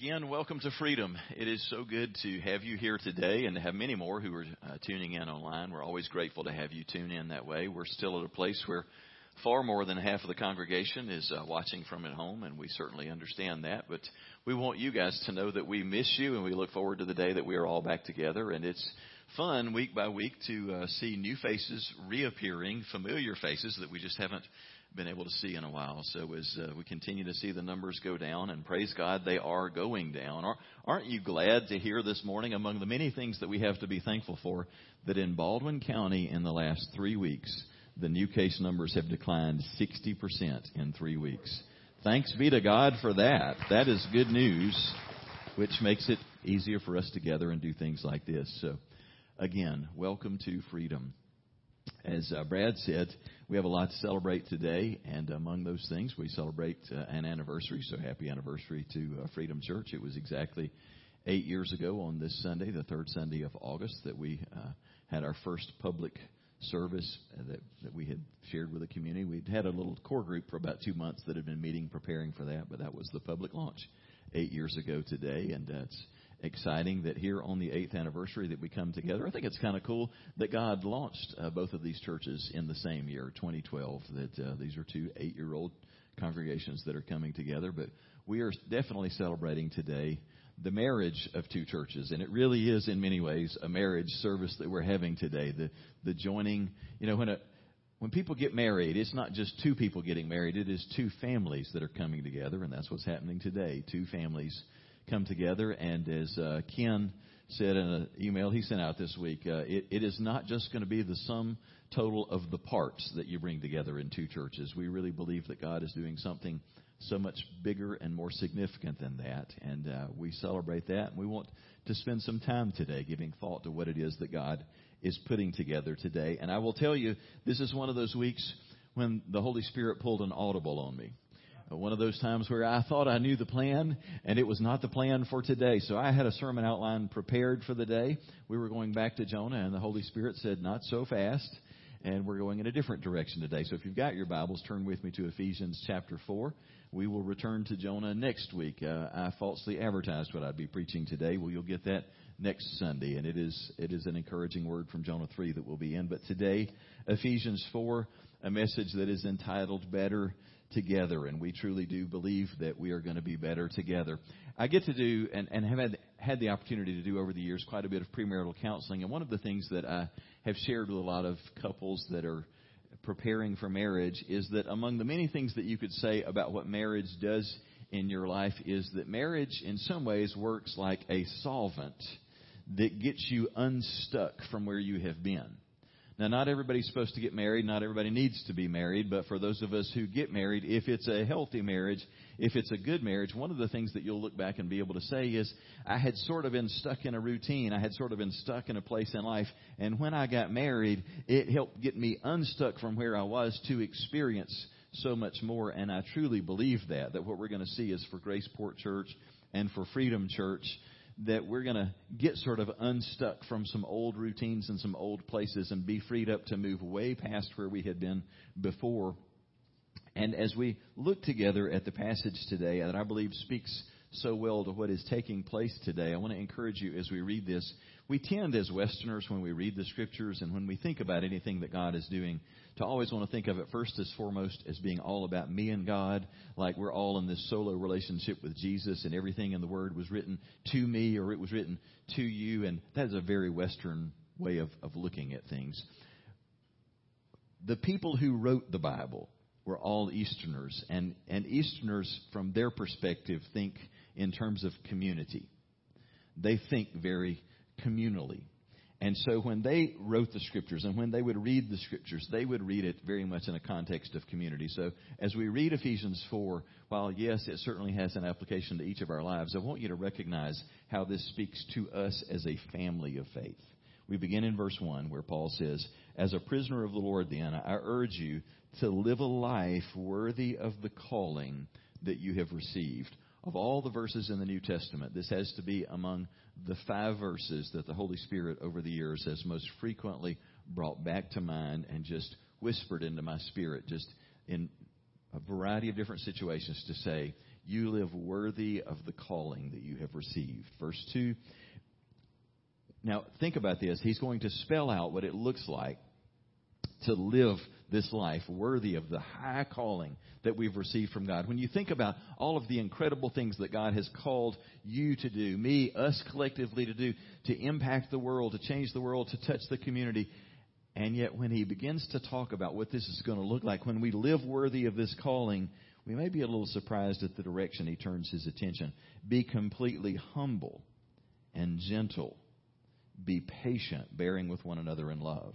Again, welcome to Freedom. It is so good to have you here today and to have many more who are uh, tuning in online. We're always grateful to have you tune in that way. We're still at a place where far more than half of the congregation is uh, watching from at home, and we certainly understand that. But we want you guys to know that we miss you, and we look forward to the day that we are all back together. And it's fun week by week to uh, see new faces reappearing, familiar faces that we just haven't been able to see in a while. So as uh, we continue to see the numbers go down, and praise God, they are going down. Aren't you glad to hear this morning, among the many things that we have to be thankful for, that in Baldwin County in the last three weeks, the new case numbers have declined 60% in three weeks. Thanks be to God for that. That is good news, which makes it easier for us to gather and do things like this. So, again, welcome to freedom. As uh, Brad said, we have a lot to celebrate today, and among those things, we celebrate uh, an anniversary. So happy anniversary to uh, Freedom Church. It was exactly eight years ago on this Sunday, the third Sunday of August, that we uh, had our first public service that, that we had shared with the community. We'd had a little core group for about two months that had been meeting, preparing for that, but that was the public launch eight years ago today, and uh, it's exciting that here on the eighth anniversary that we come together. I think it's kind of cool that God launched uh, both of these churches in the same year, 2012. That uh, these are two eight-year-old congregations that are coming together, but we are definitely celebrating today the marriage of two churches, and it really is in many ways a marriage service that we're having today. The the joining, you know, when a when people get married, it's not just two people getting married, it is two families that are coming together, and that's what's happening today. Two families come together. And as uh, Ken said in an email he sent out this week, uh, it, it is not just going to be the sum total of the parts that you bring together in two churches. We really believe that God is doing something so much bigger and more significant than that. And uh, we celebrate that. And we want to spend some time today giving thought to what it is that God is putting together today. And I will tell you, this is one of those weeks when the Holy Spirit pulled an audible on me one of those times where I thought I knew the plan and it was not the plan for today. So I had a sermon outline prepared for the day. We were going back to Jonah and the Holy Spirit said, not so fast. And we're going in a different direction today. So if you've got your Bibles, turn with me to Ephesians chapter 4. We will return to Jonah next week. Uh, I falsely advertised what I'd be preaching today. Well, you'll get that next Sunday. And it is, it is an encouraging word from Jonah 3 that we'll be in. But today, Ephesians 4, a message that is entitled Better together, and we truly do believe that we are going to be better together. I get to do and, and have had, had the opportunity to do over the years quite a bit of premarital counseling, and one of the things that I have shared with a lot of couples that are preparing for marriage is that among the many things that you could say about what marriage does in your life is that marriage in some ways works like a solvent that gets you unstuck from where you have been. Now, not everybody's supposed to get married. Not everybody needs to be married. But for those of us who get married, if it's a healthy marriage, if it's a good marriage, one of the things that you'll look back and be able to say is, I had sort of been stuck in a routine. I had sort of been stuck in a place in life. And when I got married, it helped get me unstuck from where I was to experience so much more. And I truly believe that, that what we're going to see is for Graceport Church and for Freedom Church, that we're going to get sort of unstuck from some old routines and some old places and be freed up to move way past where we had been before. And as we look together at the passage today that I believe speaks so well to what is taking place today, I want to encourage you as we read this. We tend as Westerners, when we read the scriptures and when we think about anything that God is doing, to always want to think of it first as foremost as being all about me and God, like we're all in this solo relationship with Jesus and everything in the Word was written to me or it was written to you. And that is a very Western way of, of looking at things. The people who wrote the Bible were all Easterners, and, and Easterners, from their perspective, think in terms of community. They think very communally. And so when they wrote the scriptures and when they would read the scriptures, they would read it very much in a context of community. So as we read Ephesians 4, while yes, it certainly has an application to each of our lives, I want you to recognize how this speaks to us as a family of faith. We begin in verse 1 where Paul says, As a prisoner of the Lord, then, I urge you to live a life worthy of the calling that you have received. Of all the verses in the New Testament, this has to be among the five verses that the Holy Spirit over the years has most frequently brought back to mind and just whispered into my spirit, just in a variety of different situations, to say, you live worthy of the calling that you have received. Verse 2. Now, think about this. He's going to spell out what it looks like to live this life worthy of the high calling that we've received from God. When you think about all of the incredible things that God has called you to do, me, us collectively to do, to impact the world, to change the world, to touch the community, and yet when he begins to talk about what this is going to look like, when we live worthy of this calling, we may be a little surprised at the direction he turns his attention. Be completely humble and gentle. Be patient, bearing with one another in love.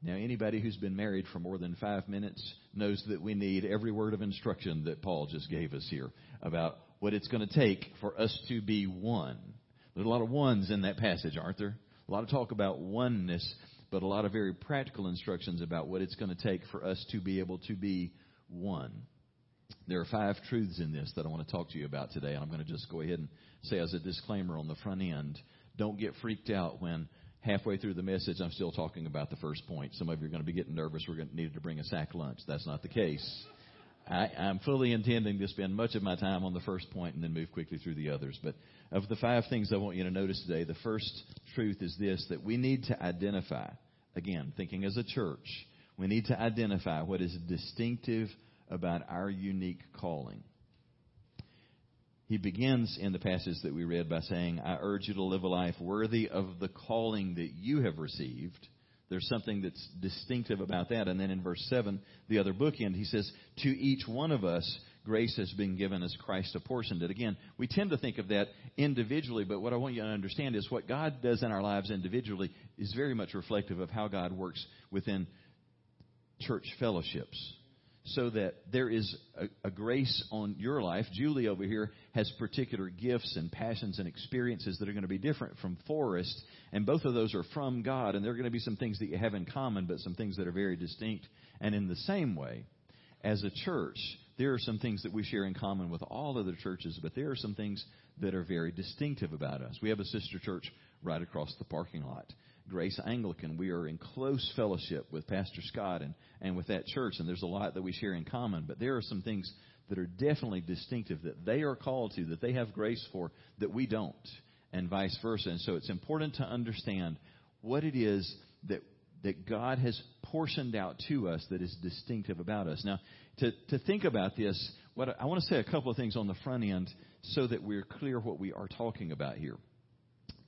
Now, anybody who's been married for more than five minutes knows that we need every word of instruction that Paul just gave us here about what it's going to take for us to be one. There's a lot of ones in that passage, aren't there? A lot of talk about oneness, but a lot of very practical instructions about what it's going to take for us to be able to be one. There are five truths in this that I want to talk to you about today, and I'm going to just go ahead and say as a disclaimer on the front end, don't get freaked out when halfway through the message, I'm still talking about the first point. Some of you are going to be getting nervous. We're going to need to bring a sack lunch. That's not the case. I, I'm fully intending to spend much of my time on the first point and then move quickly through the others. But of the five things I want you to notice today, the first truth is this that we need to identify, again, thinking as a church, we need to identify what is distinctive about our unique calling he begins in the passage that we read by saying, I urge you to live a life worthy of the calling that you have received. There's something that's distinctive about that. And then in verse 7, the other bookend, he says, To each one of us, grace has been given as Christ apportioned it. Again, we tend to think of that individually, but what I want you to understand is what God does in our lives individually is very much reflective of how God works within church fellowships so that there is a, a, grace on your life. Julie over here has particular gifts and passions and experiences that are going to be different from Forrest, and both of those are from God, and there are going to be some things that you have in common, but some things that are very distinct. And in the same way, as a church, there are some things that we share in common with all other churches, but there are some things that are very distinctive about us. We have a sister church right across the parking lot. Grace Anglican. We are in close fellowship with Pastor Scott and, and with that church, and there's a lot that we share in common. But there are some things that are definitely distinctive that they are called to, that they have grace for, that we don't, and vice versa. And so it's important to understand what it is that that God has portioned out to us that is distinctive about us. Now, to, to think about this, what I, I want to say a couple of things on the front end so that we're clear what we are talking about here.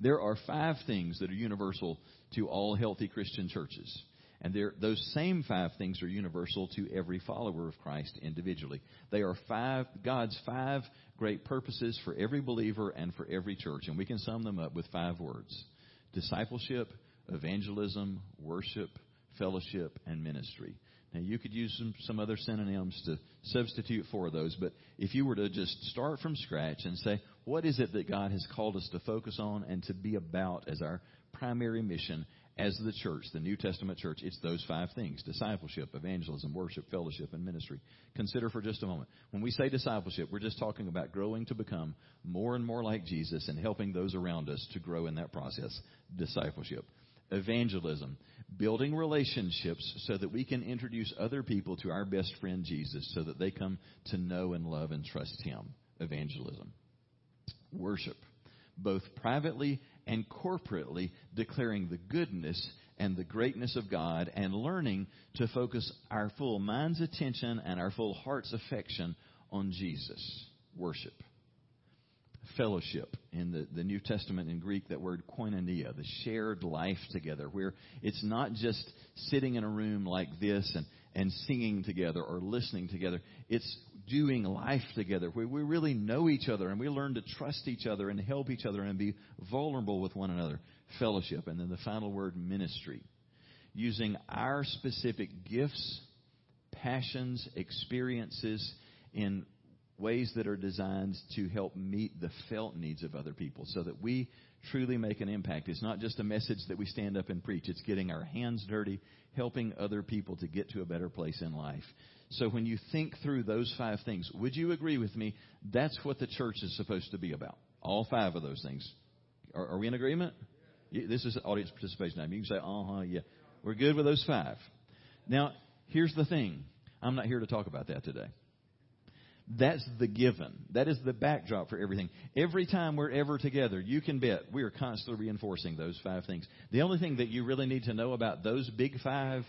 There are five things that are universal to all healthy Christian churches. And those same five things are universal to every follower of Christ individually. They are five, God's five great purposes for every believer and for every church. And we can sum them up with five words. Discipleship, evangelism, worship, fellowship, and ministry. Now, you could use some, some other synonyms to substitute for those, but if you were to just start from scratch and say, what is it that God has called us to focus on and to be about as our primary mission as the church, the New Testament church? It's those five things discipleship, evangelism, worship, fellowship, and ministry. Consider for just a moment. When we say discipleship, we're just talking about growing to become more and more like Jesus and helping those around us to grow in that process. Discipleship. Evangelism building relationships so that we can introduce other people to our best friend Jesus so that they come to know and love and trust Him. Evangelism. Worship. Both privately and corporately declaring the goodness and the greatness of God and learning to focus our full mind's attention and our full heart's affection on Jesus. Worship fellowship in the, the New Testament in Greek, that word koinonia, the shared life together, where it's not just sitting in a room like this and, and singing together or listening together. It's doing life together where we really know each other and we learn to trust each other and help each other and be vulnerable with one another. Fellowship. And then the final word, ministry. Using our specific gifts, passions, experiences in ways that are designed to help meet the felt needs of other people so that we truly make an impact. It's not just a message that we stand up and preach. It's getting our hands dirty, helping other people to get to a better place in life. So when you think through those five things, would you agree with me? That's what the church is supposed to be about. All five of those things. Are, are we in agreement? This is audience participation time. You can say, uh huh, yeah. We're good with those five. Now, here's the thing. I'm not here to talk about that today. That's the given. That is the backdrop for everything. Every time we're ever together, you can bet we are constantly reinforcing those five things. The only thing that you really need to know about those big five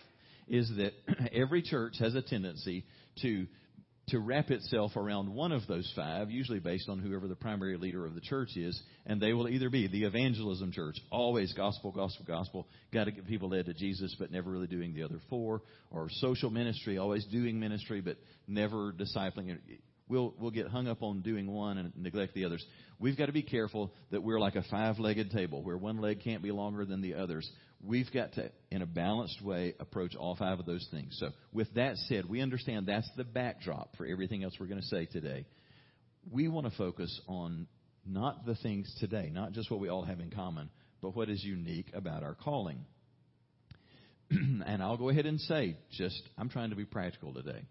is that every church has a tendency to to wrap itself around one of those five, usually based on whoever the primary leader of the church is, and they will either be the evangelism church, always gospel, gospel, gospel, got to get people led to Jesus, but never really doing the other four, or social ministry, always doing ministry, but never discipling. We'll, we'll get hung up on doing one and neglect the others. We've got to be careful that we're like a five legged table where one leg can't be longer than the others. We've got to, in a balanced way, approach all five of those things. So, with that said, we understand that's the backdrop for everything else we're going to say today. We want to focus on not the things today, not just what we all have in common, but what is unique about our calling. and I'll go ahead and say, just, I'm trying to be practical today.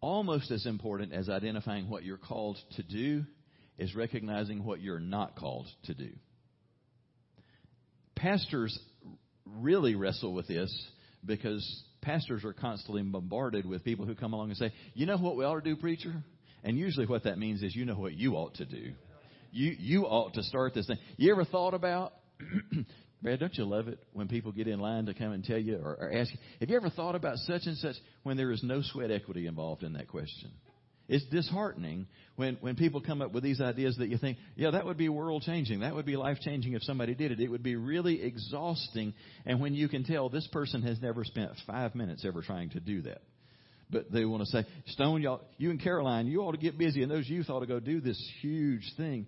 Almost as important as identifying what you're called to do is recognizing what you're not called to do. Pastors really wrestle with this because pastors are constantly bombarded with people who come along and say, You know what we ought to do, preacher? And usually what that means is you know what you ought to do. You, you ought to start this thing. You ever thought about, Brad, don't you love it when people get in line to come and tell you or, or ask you, have you ever thought about such and such when there is no sweat equity involved in that question? It's disheartening when, when people come up with these ideas that you think, yeah, that would be world changing. That would be life changing if somebody did it. It would be really exhausting. And when you can tell this person has never spent five minutes ever trying to do that. But they want to say, Stone, y'all, you and Caroline, you ought to get busy, and those youth ought to go do this huge thing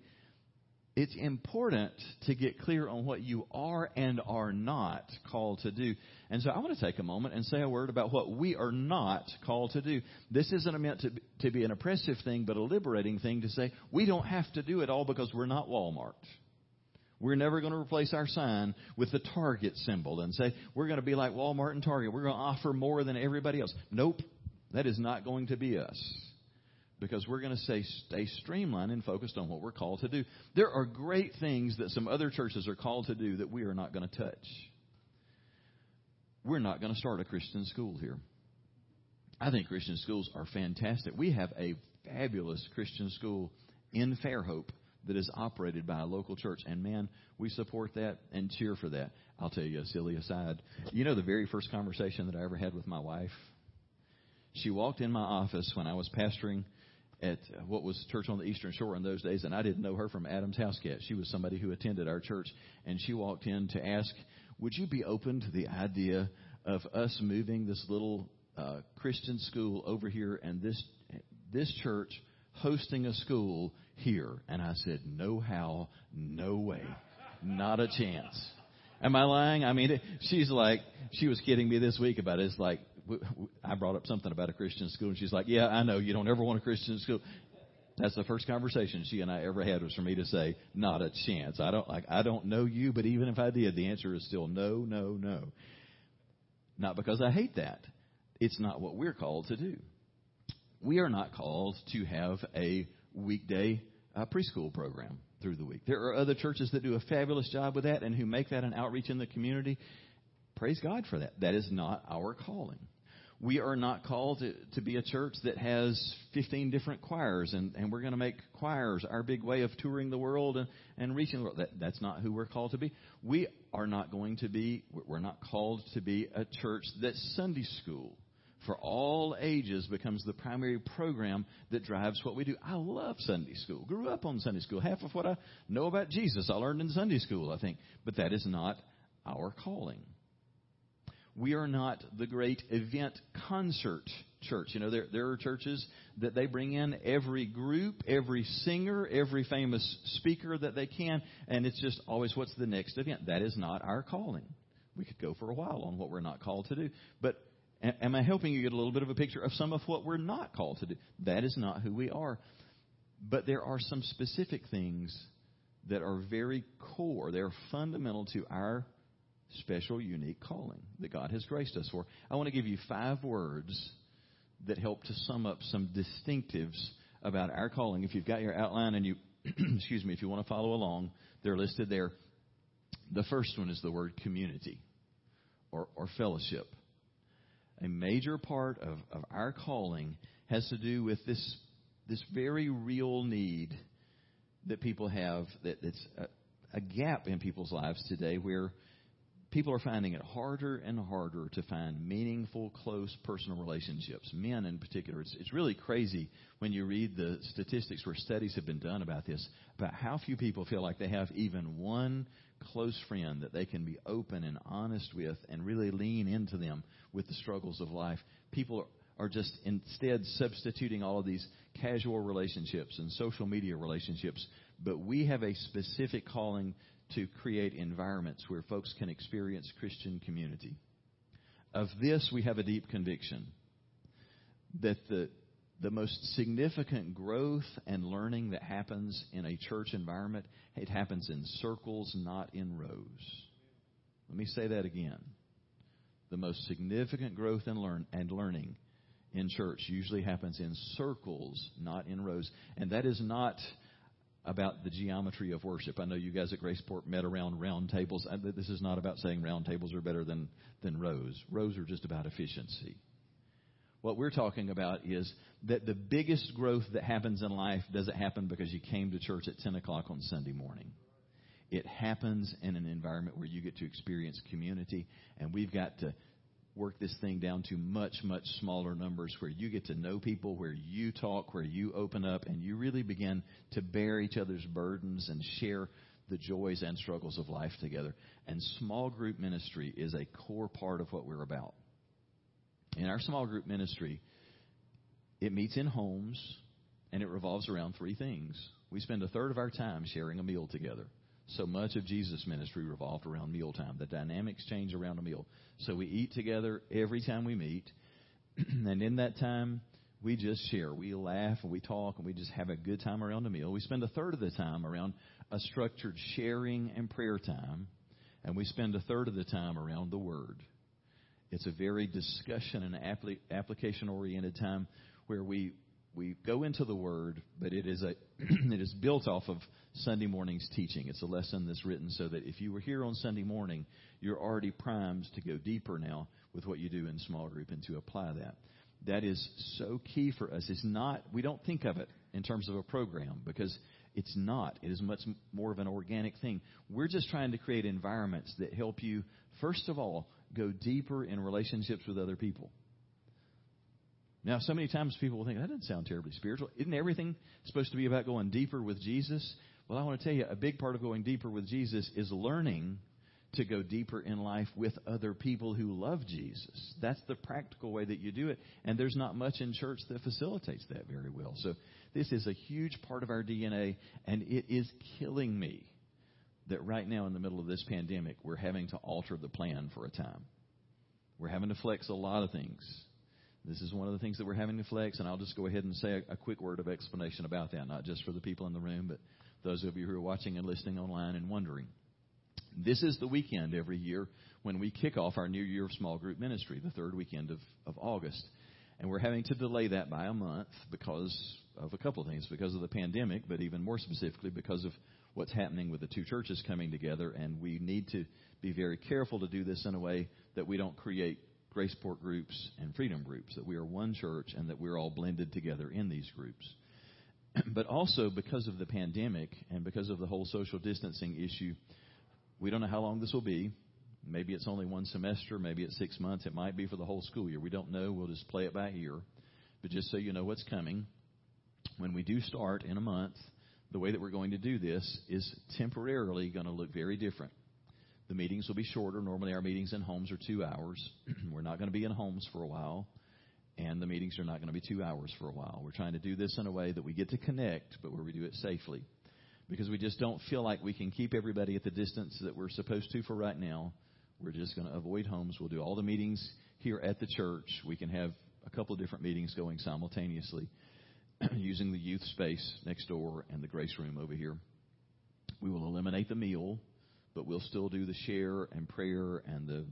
it's important to get clear on what you are and are not called to do. And so I want to take a moment and say a word about what we are not called to do. This isn't meant to, to be an oppressive thing, but a liberating thing to say we don't have to do it all because we're not Walmart. We're never going to replace our sign with the Target symbol and say we're going to be like Walmart and Target. We're going to offer more than everybody else. Nope. That is not going to be us because we're going to stay, stay streamlined and focused on what we're called to do. There are great things that some other churches are called to do that we are not going to touch. We're not going to start a Christian school here. I think Christian schools are fantastic. We have a fabulous Christian school in Fairhope that is operated by a local church. And man, we support that and cheer for that. I'll tell you a silly aside. You know the very first conversation that I ever had with my wife? She walked in my office when I was pastoring at what was church on the Eastern Shore in those days, and I didn't know her from Adam's house cat. She was somebody who attended our church, and she walked in to ask, "Would you be open to the idea of us moving this little uh, Christian school over here and this this church hosting a school here?" And I said, "No how, no way, not a chance." Am I lying? I mean, she's like, she was kidding me this week about it. It's like, I brought up something about a Christian school, and she's like, "Yeah, I know you don't ever want a Christian school." That's the first conversation she and I ever had was for me to say, "Not a chance." I don't like. I don't know you, but even if I did, the answer is still no, no, no. Not because I hate that. It's not what we're called to do. We are not called to have a weekday uh, preschool program through the week. There are other churches that do a fabulous job with that and who make that an outreach in the community. Praise God for that. That is not our calling we are not called to, to be a church that has 15 different choirs and, and we're going to make choirs our big way of touring the world and, and reaching the world. That, that's not who we're called to be. We are not going to be, we're not called to be a church that Sunday school for all ages becomes the primary program that drives what we do. I love Sunday school. Grew up on Sunday school. Half of what I know about Jesus I learned in Sunday school, I think. But that is not our calling we are not the great event concert church. You know, there, there are churches that they bring in every group, every singer, every famous speaker that they can, and it's just always what's the next event. That is not our calling. We could go for a while on what we're not called to do. But am I helping you get a little bit of a picture of some of what we're not called to do? That is not who we are. But there are some specific things that are very core. They're fundamental to our special, unique calling that God has graced us for. I want to give you five words that help to sum up some distinctives about our calling. If you've got your outline and you, excuse me, if you want to follow along, they're listed there. The first one is the word community or, or fellowship. A major part of, of our calling has to do with this, this very real need that people have that, that's a, a gap in people's lives today where people are finding it harder and harder to find meaningful, close personal relationships. Men, in particular, it's, it's really crazy when you read the statistics where studies have been done about this, about how few people feel like they have even one close friend that they can be open and honest with and really lean into them with the struggles of life. People are just instead substituting all of these casual relationships and social media relationships. But we have a specific calling to create environments where folks can experience Christian community. Of this, we have a deep conviction that the, the most significant growth and learning that happens in a church environment, it happens in circles, not in rows. Let me say that again. The most significant growth and, learn, and learning in church usually happens in circles, not in rows. And that is not about the geometry of worship. I know you guys at Graceport met around round tables. This is not about saying round tables are better than, than rows. Rows are just about efficiency. What we're talking about is that the biggest growth that happens in life doesn't happen because you came to church at 10 o'clock on Sunday morning. It happens in an environment where you get to experience community, and we've got to work this thing down to much, much smaller numbers where you get to know people, where you talk, where you open up, and you really begin to bear each other's burdens and share the joys and struggles of life together. And small group ministry is a core part of what we're about. In our small group ministry, it meets in homes and it revolves around three things. We spend a third of our time sharing a meal together. So much of Jesus' ministry revolved around mealtime. The dynamics change around a meal. So we eat together every time we meet. and in that time, we just share. We laugh and we talk and we just have a good time around a meal. We spend a third of the time around a structured sharing and prayer time. And we spend a third of the time around the Word. It's a very discussion and application oriented time where we we go into the Word, but it is a it is built off of Sunday morning's teaching. It's a lesson that's written so that if you were here on Sunday morning, you're already primed to go deeper now with what you do in small group and to apply that. That is so key for us. It's not we don't think of it in terms of a program because it's not. It is much more of an organic thing. We're just trying to create environments that help you, first of all, go deeper in relationships with other people. Now, so many times people will think, that doesn't sound terribly spiritual. Isn't everything supposed to be about going deeper with Jesus? Well, I want to tell you, a big part of going deeper with Jesus is learning to go deeper in life with other people who love Jesus. That's the practical way that you do it. And there's not much in church that facilitates that very well. So this is a huge part of our DNA, and it is killing me that right now in the middle of this pandemic, we're having to alter the plan for a time. We're having to flex a lot of things this is one of the things that we're having to flex, and I'll just go ahead and say a, a, quick word of explanation about that, not just for the people in the room, but those of you who are watching and listening online and wondering. This is the weekend every year when we kick off our new year of small group ministry, the third weekend of, of August. And we're having to delay that by a month because of a couple of things, because of the pandemic, but even more specifically because of what's happening with the two churches coming together. And we need to be very careful to do this in a way that we don't create Graceport groups and freedom groups, that we are one church and that we're all blended together in these groups. but also because of the pandemic and because of the whole social distancing issue, we don't know how long this will be. Maybe it's only one semester, maybe it's six months, it might be for the whole school year. We don't know. We'll just play it by ear. But just so you know what's coming, when we do start in a month, the way that we're going to do this is temporarily going to look very different. The meetings will be shorter. Normally, our meetings in homes are two hours. We're not going to be in homes for a while, and the meetings are not going to be two hours for a while. We're trying to do this in a way that we get to connect, but where we do it safely. Because we just don't feel like we can keep everybody at the distance that we're supposed to for right now. We're just going to avoid homes. We'll do all the meetings here at the church, we can have a couple of different meetings going simultaneously using the youth space next door and the grace room over here. We will eliminate the meal, but we'll still do the share and prayer and the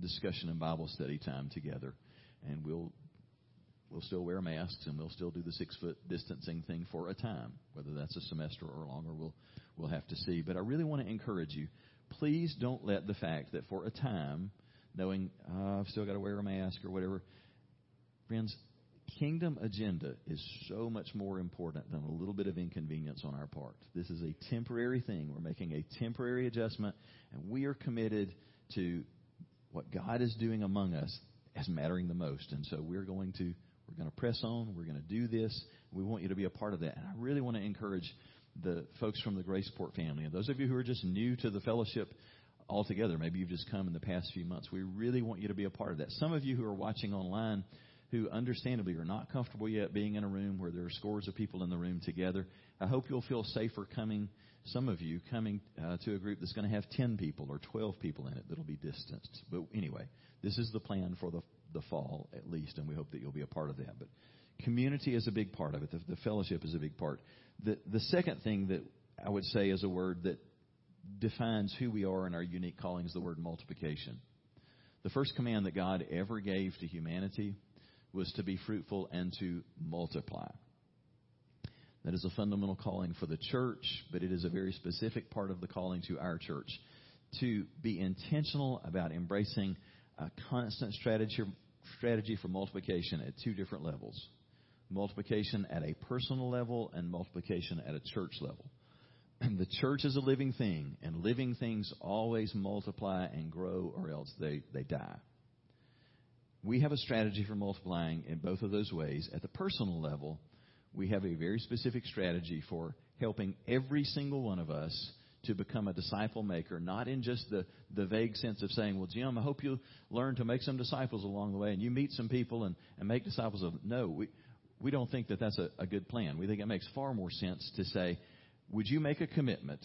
discussion and Bible study time together. And we'll we'll still wear masks and we'll still do the six foot distancing thing for a time, whether that's a semester or longer. We'll we'll have to see. But I really want to encourage you. Please don't let the fact that for a time, knowing uh, I've still got to wear a mask or whatever, friends, kingdom agenda is so much more important than a little bit of inconvenience on our part. This is a temporary thing. We're making a temporary adjustment, and we are committed to what God is doing among us as mattering the most. And so we're going to we're going to press on. We're going to do this. We want you to be a part of that. And I really want to encourage the folks from the Graceport family and those of you who are just new to the fellowship altogether. Maybe you've just come in the past few months. We really want you to be a part of that. Some of you who are watching online who understandably are not comfortable yet being in a room where there are scores of people in the room together. I hope you'll feel safer coming, some of you coming uh, to a group that's going to have 10 people or 12 people in it that'll be distanced. But anyway, this is the plan for the, the fall at least, and we hope that you'll be a part of that. But community is a big part of it. The, the fellowship is a big part. The, the second thing that I would say is a word that defines who we are and our unique calling is the word multiplication. The first command that God ever gave to humanity was to be fruitful and to multiply. That is a fundamental calling for the church, but it is a very specific part of the calling to our church to be intentional about embracing a constant strategy, strategy for multiplication at two different levels multiplication at a personal level and multiplication at a church level. And the church is a living thing, and living things always multiply and grow, or else they, they die. We have a strategy for multiplying in both of those ways. At the personal level, we have a very specific strategy for helping every single one of us to become a disciple maker, not in just the, the vague sense of saying, well, Jim, I hope you learn to make some disciples along the way and you meet some people and, and make disciples of. No, we, we don't think that that's a, a good plan. We think it makes far more sense to say, would you make a commitment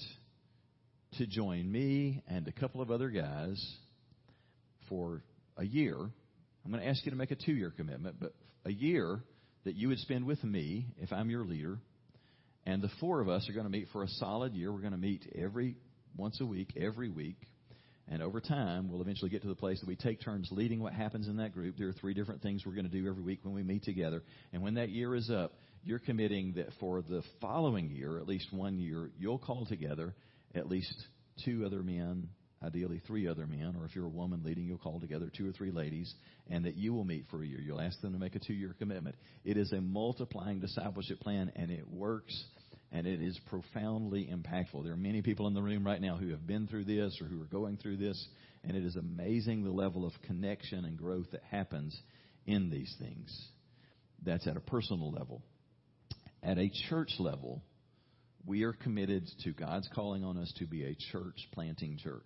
to join me and a couple of other guys for a year I'm going to ask you to make a two year commitment, but a year that you would spend with me if I'm your leader. And the four of us are going to meet for a solid year. We're going to meet every once a week, every week. And over time, we'll eventually get to the place that we take turns leading what happens in that group. There are three different things we're going to do every week when we meet together. And when that year is up, you're committing that for the following year, at least one year, you'll call together at least two other men ideally three other men, or if you're a woman leading, you'll call together two or three ladies, and that you will meet for a year. You'll ask them to make a two year commitment. It is a multiplying discipleship plan, and it works, and it is profoundly impactful. There are many people in the room right now who have been through this or who are going through this, and it is amazing the level of connection and growth that happens in these things. That's at a personal level. At a church level, we are committed to God's calling on us to be a church planting church.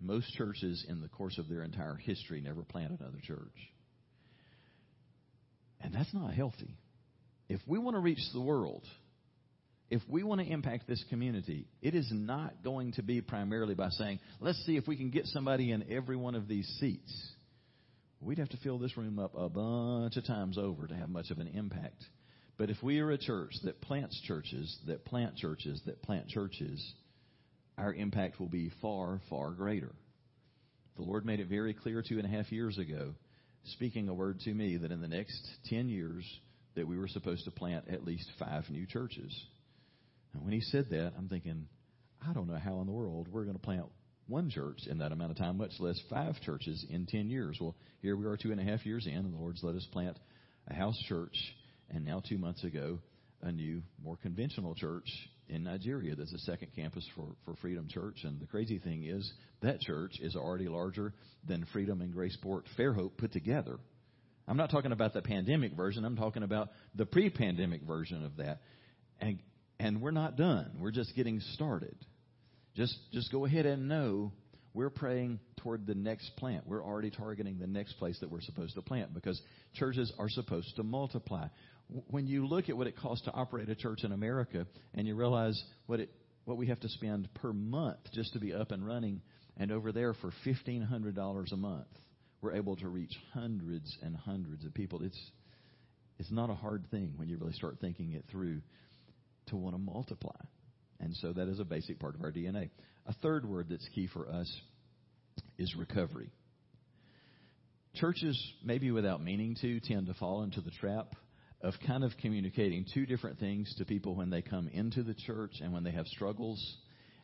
Most churches, in the course of their entire history, never plant another church. And that's not healthy. If we want to reach the world, if we want to impact this community, it is not going to be primarily by saying, let's see if we can get somebody in every one of these seats. We'd have to fill this room up a bunch of times over to have much of an impact. But if we are a church that plants churches, that plant churches, that plant churches, our impact will be far, far greater. The Lord made it very clear two and a half years ago, speaking a word to me that in the next 10 years that we were supposed to plant at least five new churches. And when he said that, I'm thinking, I don't know how in the world we're going to plant one church in that amount of time, much less five churches in 10 years. Well, here we are two and a half years in, and the Lord's let us plant a house church, and now two months ago, a new, more conventional church in Nigeria. That's a second campus for, for Freedom Church. And the crazy thing is, that church is already larger than Freedom and Graceport Fairhope put together. I'm not talking about the pandemic version. I'm talking about the pre-pandemic version of that. And, and we're not done. We're just getting started. Just, just go ahead and know we're praying toward the next plant. We're already targeting the next place that we're supposed to plant because churches are supposed to multiply when you look at what it costs to operate a church in America and you realize what it what we have to spend per month just to be up and running and over there for $1500 a month we're able to reach hundreds and hundreds of people. It's it's not a hard thing when you really start thinking it through to want to multiply. And so that is a basic part of our DNA. A third word that's key for us is recovery. Churches, maybe without meaning to, tend to fall into the trap of kind of communicating two different things to people when they come into the church and when they have struggles.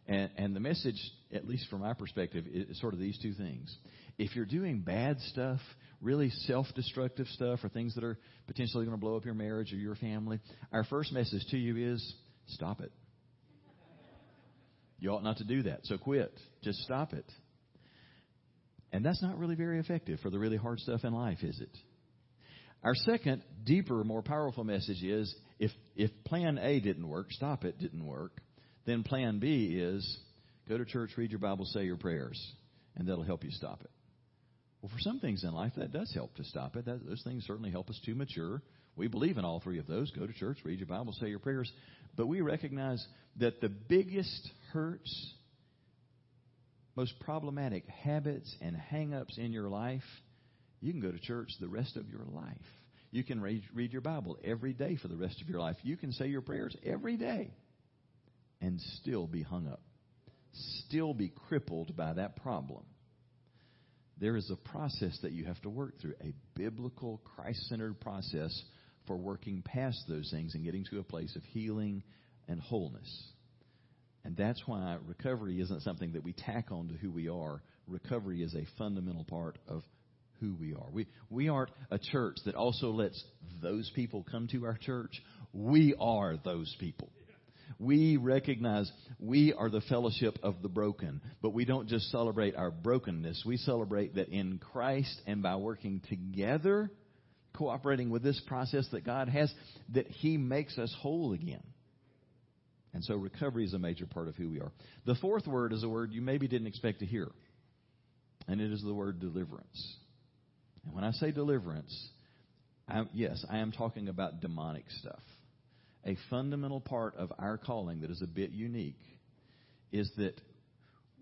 And, and the message, at least from my perspective, is sort of these two things. If you're doing bad stuff, really self destructive stuff, or things that are potentially going to blow up your marriage or your family, our first message to you is stop it. You ought not to do that, so quit. Just stop it. And that's not really very effective for the really hard stuff in life, is it? Our second, deeper, more powerful message is if, if plan A didn't work, stop it didn't work, then plan B is go to church, read your Bible, say your prayers, and that'll help you stop it. Well, for some things in life, that does help to stop it. That, those things certainly help us to mature. We believe in all three of those. Go to church, read your Bible, say your prayers. But we recognize that the biggest hurts, most problematic habits and hang-ups in your life, you can go to church the rest of your life. You can read, read your Bible every day for the rest of your life. You can say your prayers every day and still be hung up, still be crippled by that problem. There is a process that you have to work through, a biblical, Christ centered process for working past those things and getting to a place of healing and wholeness. And that's why recovery isn't something that we tack on to who we are. Recovery is a fundamental part of who we are. We, we aren't a church that also lets those people come to our church. We are those people. We recognize we are the fellowship of the broken, but we don't just celebrate our brokenness. We celebrate that in Christ and by working together, cooperating with this process that God has, that He makes us whole again. And so recovery is a major part of who we are. The fourth word is a word you maybe didn't expect to hear, and it is the word deliverance. And when I say deliverance, I, yes, I am talking about demonic stuff. A fundamental part of our calling that is a bit unique is that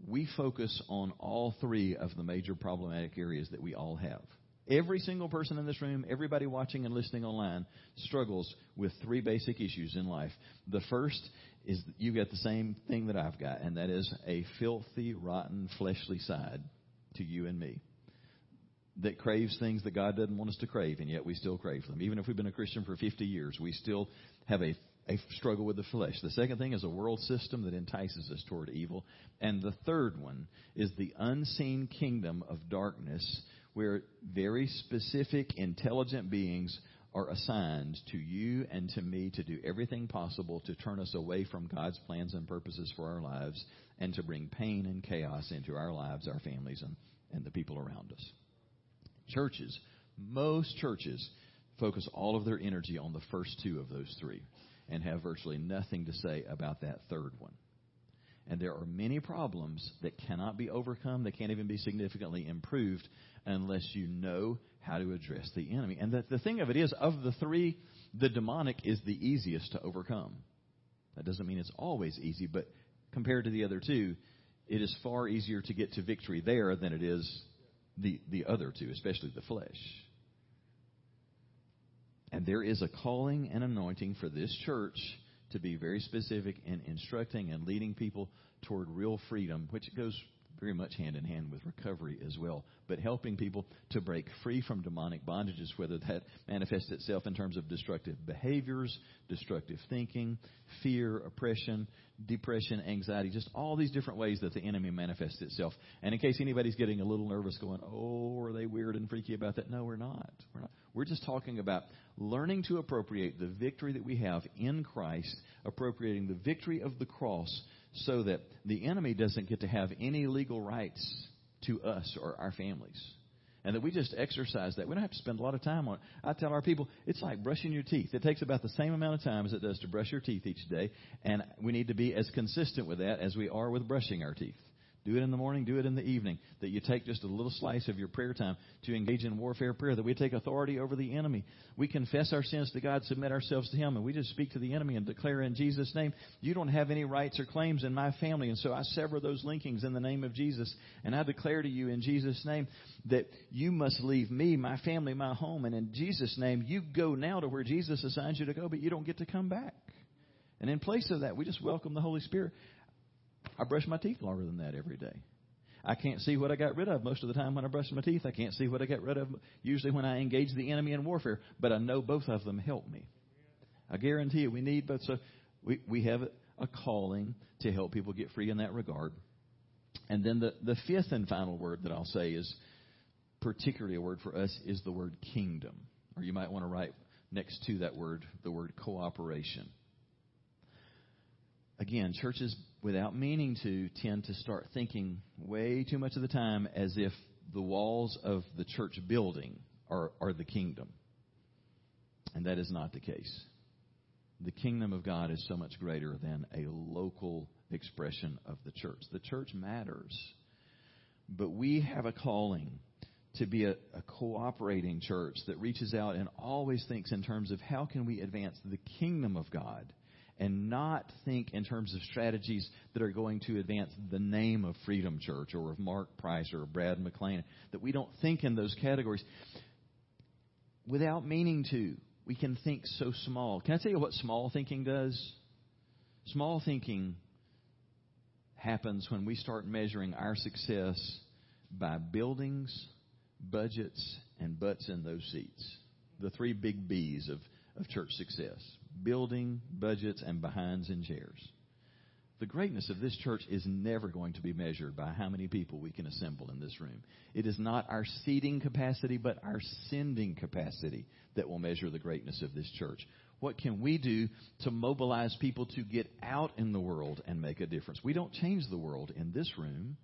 we focus on all three of the major problematic areas that we all have. Every single person in this room, everybody watching and listening online, struggles with three basic issues in life. The first is you've got the same thing that I've got, and that is a filthy, rotten, fleshly side to you and me that craves things that God doesn't want us to crave, and yet we still crave them. Even if we've been a Christian for 50 years, we still have a, a struggle with the flesh. The second thing is a world system that entices us toward evil. And the third one is the unseen kingdom of darkness where very specific, intelligent beings are assigned to you and to me to do everything possible to turn us away from God's plans and purposes for our lives and to bring pain and chaos into our lives, our families, and, and the people around us. Churches, most churches, focus all of their energy on the first two of those three and have virtually nothing to say about that third one. And there are many problems that cannot be overcome, that can't even be significantly improved unless you know how to address the enemy. And the, the thing of it is, of the three, the demonic is the easiest to overcome. That doesn't mean it's always easy, but compared to the other two, it is far easier to get to victory there than it is the, the other two, especially the flesh. And there is a calling and anointing for this church to be very specific in instructing and leading people toward real freedom, which goes very much hand in hand with recovery as well. But helping people to break free from demonic bondages, whether that manifests itself in terms of destructive behaviors, destructive thinking, fear, oppression, depression, anxiety, just all these different ways that the enemy manifests itself. And in case anybody's getting a little nervous, going, "Oh, are they weird and freaky about that?" No, we're not. We're not. We're just talking about learning to appropriate the victory that we have in Christ, appropriating the victory of the cross so that the enemy doesn't get to have any legal rights to us or our families. And that we just exercise that. We don't have to spend a lot of time on it. I tell our people, it's like brushing your teeth. It takes about the same amount of time as it does to brush your teeth each day. And we need to be as consistent with that as we are with brushing our teeth. Do it in the morning, do it in the evening. That you take just a little slice of your prayer time to engage in warfare prayer. That we take authority over the enemy. We confess our sins to God, submit ourselves to Him, and we just speak to the enemy and declare in Jesus' name, you don't have any rights or claims in my family. And so I sever those linkings in the name of Jesus. And I declare to you in Jesus' name that you must leave me, my family, my home. And in Jesus' name, you go now to where Jesus assigns you to go, but you don't get to come back. And in place of that, we just welcome the Holy Spirit. I brush my teeth longer than that every day. I can't see what I got rid of most of the time when I brush my teeth. I can't see what I got rid of usually when I engage the enemy in warfare. But I know both of them help me. I guarantee you, we need both. So we, we have a calling to help people get free in that regard. And then the, the fifth and final word that I'll say is particularly a word for us is the word kingdom. Or you might want to write next to that word the word cooperation. Again, churches without meaning to tend to start thinking way too much of the time as if the walls of the church building are, are the kingdom. And that is not the case. The kingdom of God is so much greater than a local expression of the church. The church matters. But we have a calling to be a, a, cooperating church that reaches out and always thinks in terms of how can we advance the kingdom of God and not think in terms of strategies that are going to advance the name of Freedom Church or of Mark Price or Brad McLean. That we don't think in those categories without meaning to. We can think so small. Can I tell you what small thinking does? Small thinking happens when we start measuring our success by buildings, budgets, and butts in those seats. The three big B's of, of church success building, budgets, and behinds in chairs. The greatness of this church is never going to be measured by how many people we can assemble in this room. It is not our seating capacity, but our sending capacity that will measure the greatness of this church. What can we do to mobilize people to get out in the world and make a difference? We don't change the world in this room.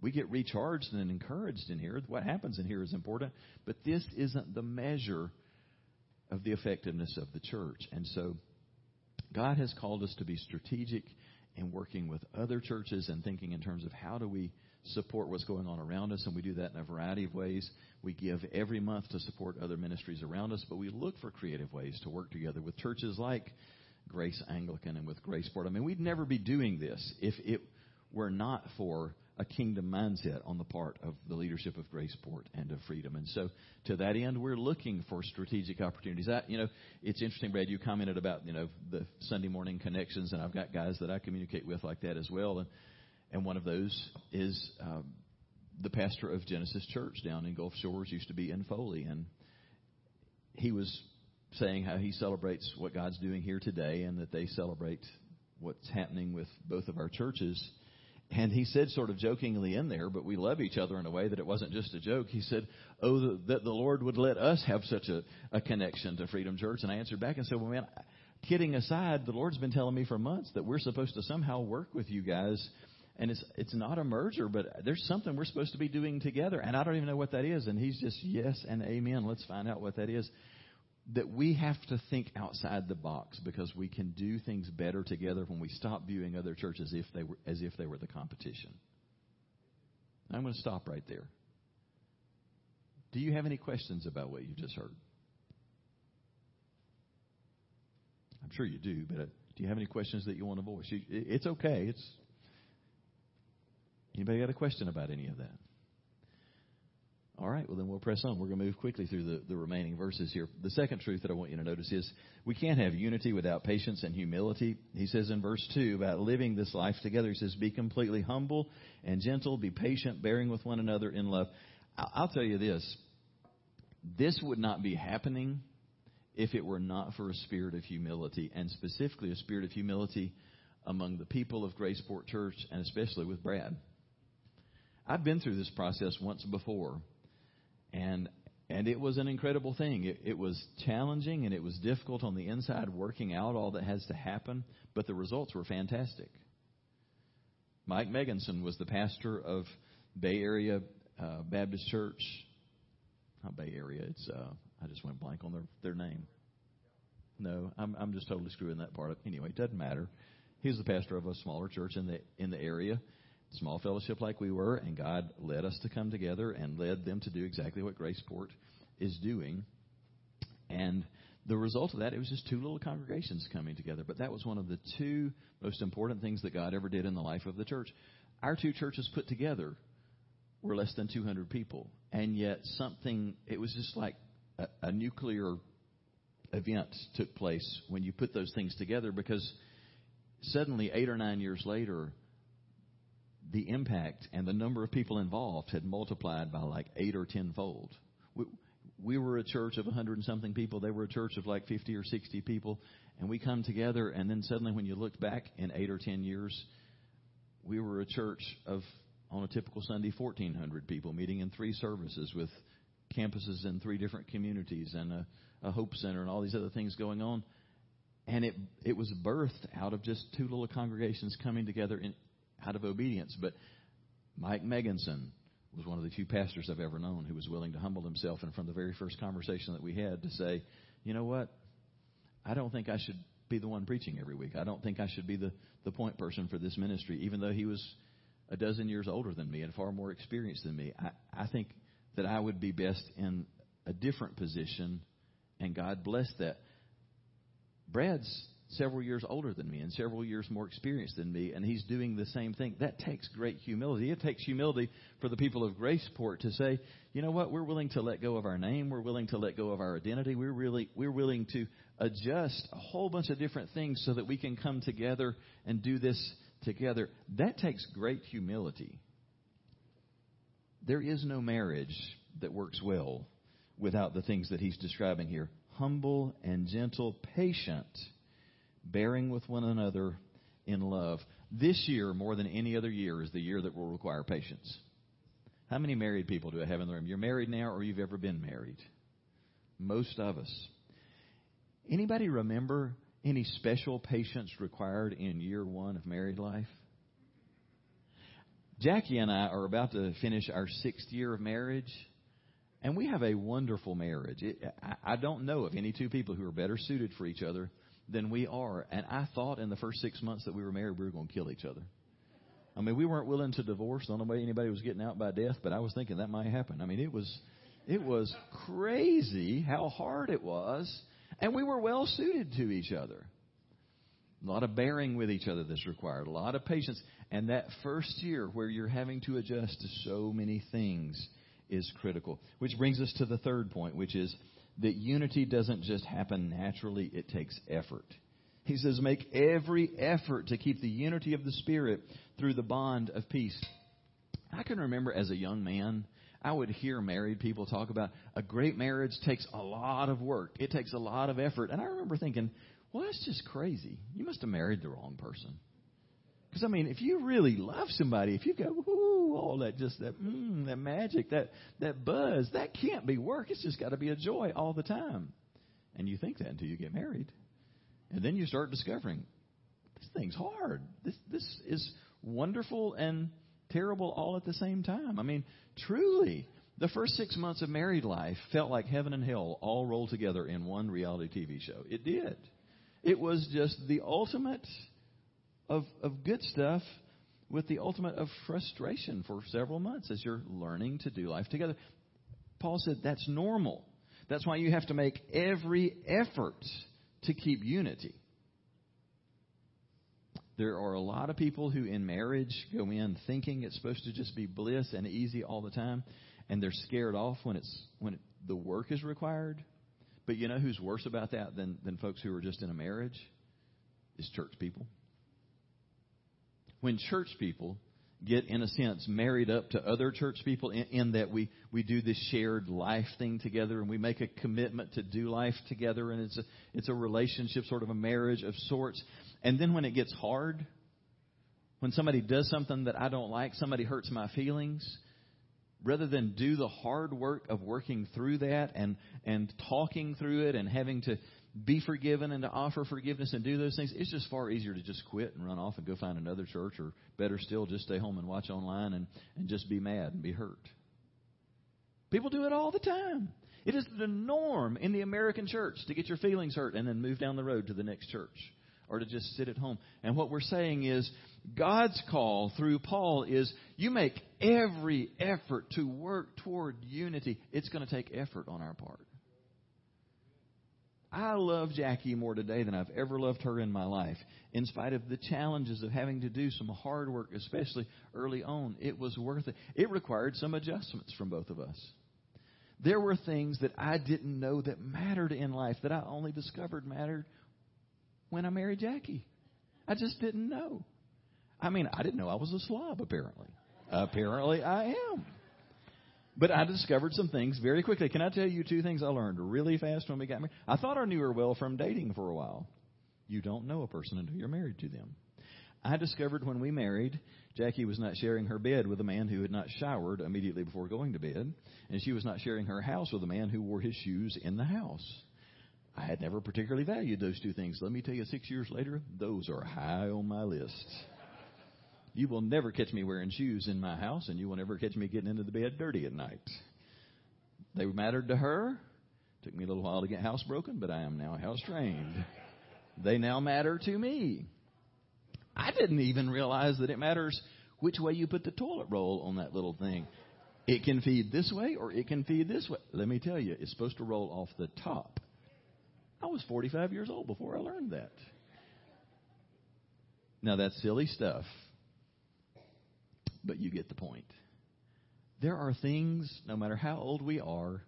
We get recharged and encouraged in here. What happens in here is important, but this isn't the measure of the effectiveness of the church. And so God has called us to be strategic in working with other churches and thinking in terms of how do we support what's going on around us, and we do that in a variety of ways. We give every month to support other ministries around us, but we look for creative ways to work together with churches like Grace Anglican and with Graceport. I mean, we'd never be doing this if it were not for a kingdom mindset on the part of the leadership of Graceport and of Freedom. And so, to that end, we're looking for strategic opportunities. I, you know, it's interesting, Brad. You commented about you know the Sunday morning connections, and I've got guys that I communicate with like that as well. And and one of those is um, the pastor of Genesis Church down in Gulf Shores, used to be in Foley, and he was saying how he celebrates what God's doing here today, and that they celebrate what's happening with both of our churches and he said, sort of jokingly in there, but we love each other in a way that it wasn't just a joke. He said, Oh, that the Lord would let us have such a, a connection to Freedom Church. And I answered back and said, Well, man, kidding aside, the Lord's been telling me for months that we're supposed to somehow work with you guys. And it's it's not a merger, but there's something we're supposed to be doing together. And I don't even know what that is. And he's just, Yes and amen. Let's find out what that is that we have to think outside the box because we can do things better together when we stop viewing other churches as if they were, as if they were the competition. I'm going to stop right there. Do you have any questions about what you just heard? I'm sure you do, but uh, do you have any questions that you want to voice? It's okay. It's anybody got a question about any of that? All right, well, then we'll press on. We're going to move quickly through the, the remaining verses here. The second truth that I want you to notice is we can't have unity without patience and humility. He says in verse 2 about living this life together, he says, Be completely humble and gentle, be patient, bearing with one another in love. I'll tell you this this would not be happening if it were not for a spirit of humility, and specifically a spirit of humility among the people of Graceport Church, and especially with Brad. I've been through this process once before and and it was an incredible thing. It, it was challenging and it was difficult on the inside, working out all that has to happen, but the results were fantastic. Mike Meganson was the pastor of Bay Area uh, Baptist Church. Not Bay Area. It's uh, I just went blank on their their name. No, I'm I'm just totally screwing that part up. Anyway, it doesn't matter. He's the pastor of a smaller church in the in the area, small fellowship like we were, and God led us to come together and led them to do exactly what Graceport is doing. And the result of that, it was just two little congregations coming together. But that was one of the two most important things that God ever did in the life of the church. Our two churches put together were less than 200 people, and yet something, it was just like a, a nuclear event took place when you put those things together because suddenly, eight or nine years later, the impact and the number of people involved had multiplied by like eight or tenfold. We, we were a church of a 100 and something people. They were a church of like 50 or 60 people. And we come together, and then suddenly, when you looked back in eight or 10 years, we were a church of, on a typical Sunday, 1,400 people meeting in three services with campuses in three different communities and a, a Hope Center and all these other things going on. And it, it was birthed out of just two little congregations coming together in, out of obedience. But Mike Meganson was one of the few pastors I've ever known who was willing to humble himself, and from the very first conversation that we had, to say, you know what? I don't think I should be the one preaching every week. I don't think I should be the, the point person for this ministry, even though he was a dozen years older than me and far more experienced than me. I, I think that I would be best in a different position, and God bless that. Brad's several years older than me and several years more experienced than me, and he's doing the same thing. That takes great humility. It takes humility for the people of Graceport to say, you know what, we're willing to let go of our name, we're willing to let go of our identity, we're really we're willing to adjust a whole bunch of different things so that we can come together and do this together. That takes great humility. There is no marriage that works well without the things that he's describing here. Humble and gentle, patient bearing with one another in love. This year, more than any other year, is the year that will require patience. How many married people do I have in the room? You're married now or you've ever been married? Most of us. Anybody remember any special patience required in year one of married life? Jackie and I are about to finish our sixth year of marriage, and we have a wonderful marriage. It, I, I don't know of any two people who are better suited for each other than we are. And I thought in the first six months that we were married, we were going to kill each other. I mean, we weren't willing to divorce. I don't know anybody was getting out by death, but I was thinking that might happen. I mean, it was, it was crazy how hard it was, and we were well suited to each other. A lot of bearing with each other that's required, a lot of patience, and that first year where you're having to adjust to so many things is critical. Which brings us to the third point, which is that unity doesn't just happen naturally, it takes effort. He says, make every effort to keep the unity of the Spirit through the bond of peace. I can remember as a young man, I would hear married people talk about a great marriage takes a lot of work. It takes a lot of effort. And I remember thinking, well, that's just crazy. You must have married the wrong person. Because I mean, if you really love somebody, if you go, whoo, all that just that, mm, that magic, that that buzz, that can't be work. It's just got to be a joy all the time. And you think that until you get married, and then you start discovering this thing's hard. This this is wonderful and terrible all at the same time. I mean, truly, the first six months of married life felt like heaven and hell all rolled together in one reality TV show. It did. It was just the ultimate of, of good stuff with the ultimate of frustration for several months as you're learning to do life together. Paul said that's normal. That's why you have to make every effort to keep unity. There are a lot of people who in marriage go in thinking it's supposed to just be bliss and easy all the time, and they're scared off when it's when it, the work is required. But you know who's worse about that than, than folks who are just in a marriage? Is church people when church people get, in a sense, married up to other church people in, in, that we, we do this shared life thing together and we make a commitment to do life together and it's a, it's a relationship, sort of a marriage of sorts. And then when it gets hard, when somebody does something that I don't like, somebody hurts my feelings, rather than do the hard work of working through that and, and talking through it and having to be forgiven and to offer forgiveness and do those things, it's just far easier to just quit and run off and go find another church, or better still, just stay home and watch online and, and just be mad and be hurt. People do it all the time. It is the norm in the American church to get your feelings hurt and then move down the road to the next church. or to just sit at home. And what we're saying is God's call through Paul is you make every effort to work toward unity. It's going to take effort on our part. I love Jackie more today than I've ever loved her in my life. In spite of the challenges of having to do some hard work, especially early on, it was worth it. It required some adjustments from both of us. There were things that I didn't know that mattered in life that I only discovered mattered when I married Jackie. I just didn't know. I mean, I didn't know I was a slob, apparently. Apparently, I am. But I discovered some things very quickly. Can I tell you two things I learned really fast when we got married? I thought I knew her well from dating for a while. You don't know a person until you're married to them. I discovered when we married, Jackie was not sharing her bed with a man who had not showered immediately before going to bed, and she was not sharing her house with a man who wore his shoes in the house. I had never particularly valued those two things. Let me tell you, six years later, those are high on my list. You will never catch me wearing shoes in my house, and you will never catch me getting into the bed dirty at night. They mattered to her. Took me a little while to get housebroken, but I am now house trained. They now matter to me. I didn't even realize that it matters which way you put the toilet roll on that little thing. It can feed this way or it can feed this way. Let me tell you, it's supposed to roll off the top. I was 45 years old before I learned that. Now that's silly stuff but you get the point. There are things, no matter how old we are,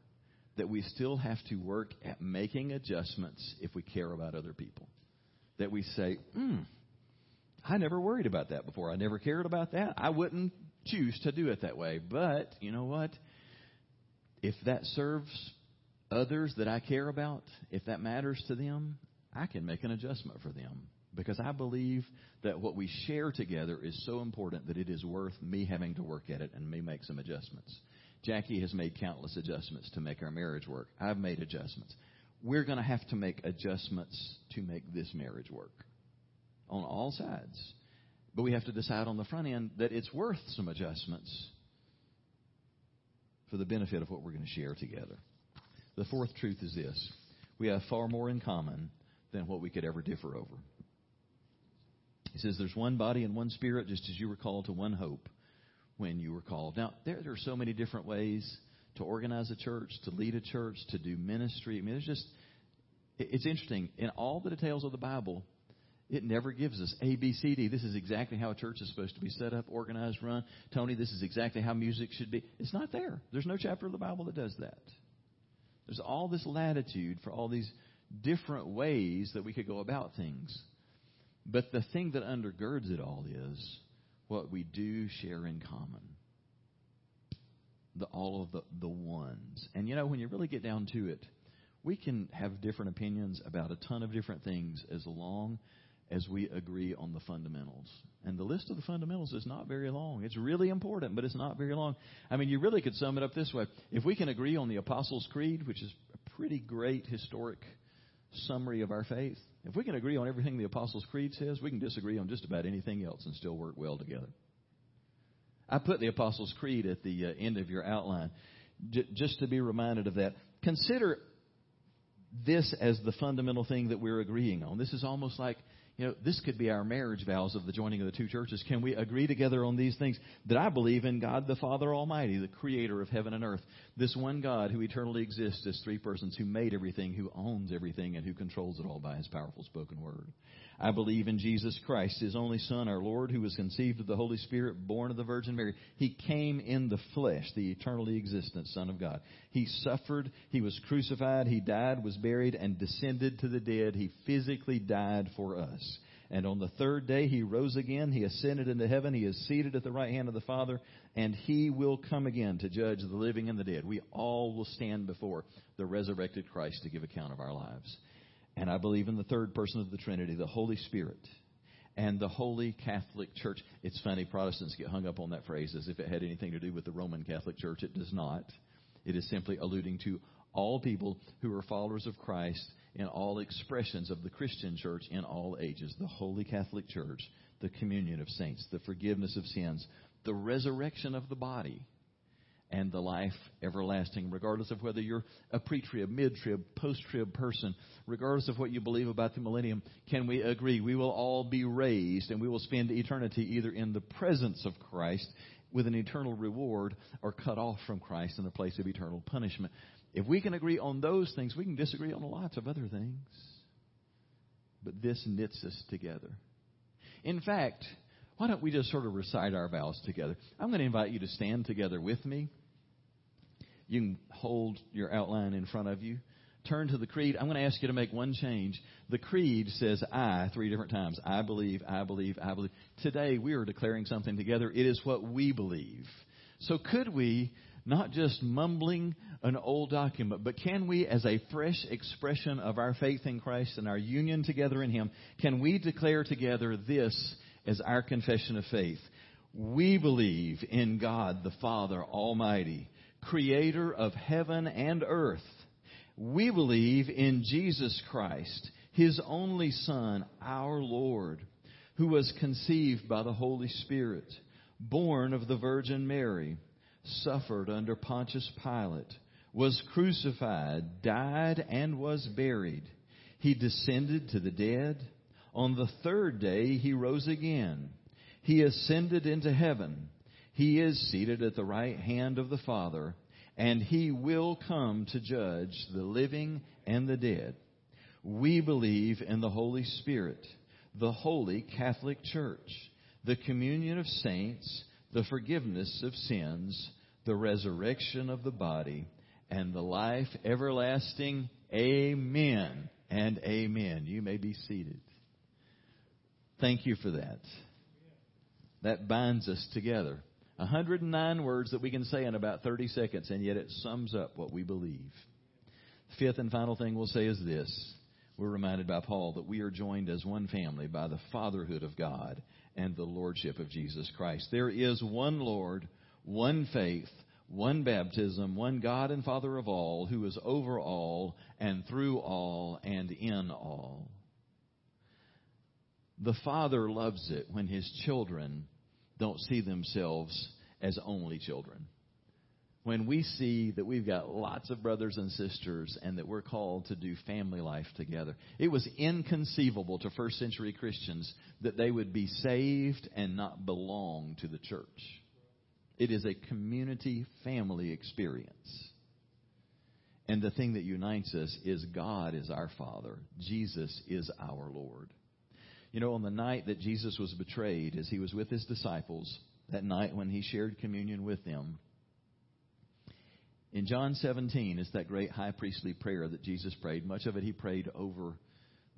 that we still have to work at making adjustments if we care about other people. That we say, hmm, I never worried about that before. I never cared about that. I wouldn't choose to do it that way. But you know what? If that serves others that I care about, if that matters to them, I can make an adjustment for them because I believe that what we share together is so important that it is worth me having to work at it and me make some adjustments. Jackie has made countless adjustments to make our marriage work. I've made adjustments. We're going to have to make adjustments to make this marriage work on all sides. But we have to decide on the front end that it's worth some adjustments for the benefit of what we're going to share together. The fourth truth is this we have far more in common than what we could ever differ over. He says there's one body and one spirit, just as you were called to one hope when you were called. Now, there, there are so many different ways to organize a church, to lead a church, to do ministry. I mean, there's just, it's interesting. In all the details of the Bible, it never gives us A, B, C, D. This is exactly how a church is supposed to be set up, organized, run. Tony, this is exactly how music should be. It's not there. There's no chapter of the Bible that does that. There's all this latitude for all these different ways that we could go about things. But the thing that undergirds it all is what we do share in common. The, all of the, the ones. And you know, when you really get down to it, we can have different opinions about a ton of different things as long as we agree on the fundamentals. And the list of the fundamentals is not very long. It's really important, but it's not very long. I mean, you really could sum it up this way. If we can agree on the Apostles' Creed, which is a pretty great historic summary of our faith. If we can agree on everything the Apostles' Creed says, we can disagree on just about anything else and still work well together. I put the Apostles' Creed at the uh, end of your outline j- just to be reminded of that. Consider this as the fundamental thing that we're agreeing on. This is almost like you know, this could be our marriage vows of the joining of the two churches. Can we agree together on these things? That I believe in God the Father Almighty, the creator of heaven and earth. This one God who eternally exists as three persons, who made everything, who owns everything, and who controls it all by his powerful spoken word. I believe in Jesus Christ, his only Son, our Lord, who was conceived of the Holy Spirit, born of the Virgin Mary. He came in the flesh, the eternally existent Son of God. He suffered, he was crucified, he died, was buried, and descended to the dead. He physically died for us. And on the third day he rose again. He ascended into heaven. He is seated at the right hand of the Father. And he will come again to judge the living and the dead. We all will stand before the resurrected Christ to give account of our lives. And I believe in the third person of the Trinity, the Holy Spirit, and the Holy Catholic Church. It's funny, Protestants get hung up on that phrase as if it had anything to do with the Roman Catholic Church. It does not. It is simply alluding to all people who are followers of Christ in all expressions of the Christian church in all ages the Holy Catholic Church, the communion of saints, the forgiveness of sins, the resurrection of the body, and the life everlasting, regardless of whether you're a pre trib, mid trib, post trib person, regardless of what you believe about the millennium, can we agree we will all be raised and we will spend eternity either in the presence of Christ with an eternal reward or cut off from Christ in the place of eternal punishment? If we can agree on those things, we can disagree on lots of other things. But this knits us together. In fact, why don't we just sort of recite our vows together? I'm going to invite you to stand together with me. You can hold your outline in front of you. Turn to the creed. I'm going to ask you to make one change. The creed says I three different times. I believe, I believe, I believe. Today we are declaring something together. It is what we believe. So could we, not just mumbling an old document, but can we, as a fresh expression of our faith in Christ and our union together in Him, can we declare together this as our confession of faith? We believe in God the Father Almighty creator of heaven and earth. We believe in Jesus Christ, his only Son, our Lord, who was conceived by the Holy Spirit, born of the Virgin Mary, suffered under Pontius Pilate, was crucified, died, and was buried. He descended to the dead. On the third day, he rose again. He ascended into heaven he is seated at the right hand of the Father, and he will come to judge the living and the dead. We believe in the Holy Spirit, the holy Catholic Church, the communion of saints, the forgiveness of sins, the resurrection of the body, and the life everlasting. Amen and amen. You may be seated. Thank you for that. That binds us together. 109 words that we can say in about 30 seconds, and yet it sums up what we believe. Fifth and final thing we'll say is this. We're reminded by Paul that we are joined as one family by the fatherhood of God and the lordship of Jesus Christ. There is one Lord, one faith, one baptism, one God and Father of all, who is over all and through all and in all. The Father loves it when His children don't see themselves as only children. When we see that we've got lots of brothers and sisters and that we're called to do family life together, it was inconceivable to first century Christians that they would be saved and not belong to the church. It is a community family experience. And the thing that unites us is God is our Father, Jesus is our Lord. You know, on the night that Jesus was betrayed, as he was with his disciples, that night when he shared communion with them, in John 17 is that great high priestly prayer that Jesus prayed. Much of it he prayed over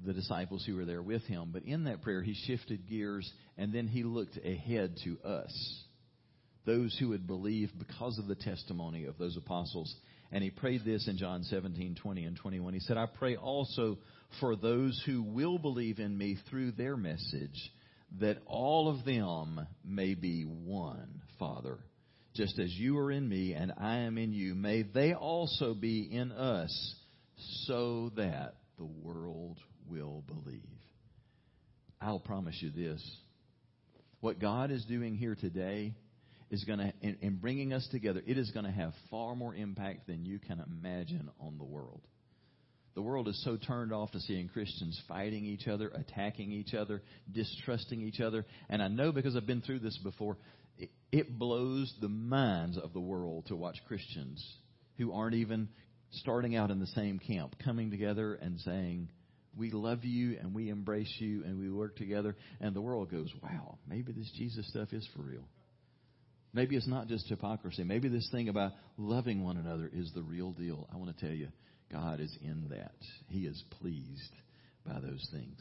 the disciples who were there with him. But in that prayer, he shifted gears and then he looked ahead to us, those who had believed because of the testimony of those apostles. And he prayed this in John 17, 20 and 21. He said, I pray also for those who will believe in me through their message, that all of them may be one, Father. Just as you are in me and I am in you, may they also be in us, so that the world will believe. I'll promise you this. What God is doing here today is going to, in, in bringing us together, it is going to have far more impact than you can imagine on the world. The world is so turned off to seeing Christians fighting each other, attacking each other, distrusting each other. And I know because I've been through this before, it, it blows the minds of the world to watch Christians who aren't even starting out in the same camp coming together and saying, we love you and we embrace you and we work together. And the world goes, wow, maybe this Jesus stuff is for real. Maybe it's not just hypocrisy. Maybe this thing about loving one another is the real deal. I want to tell you, God is in that. He is pleased by those things.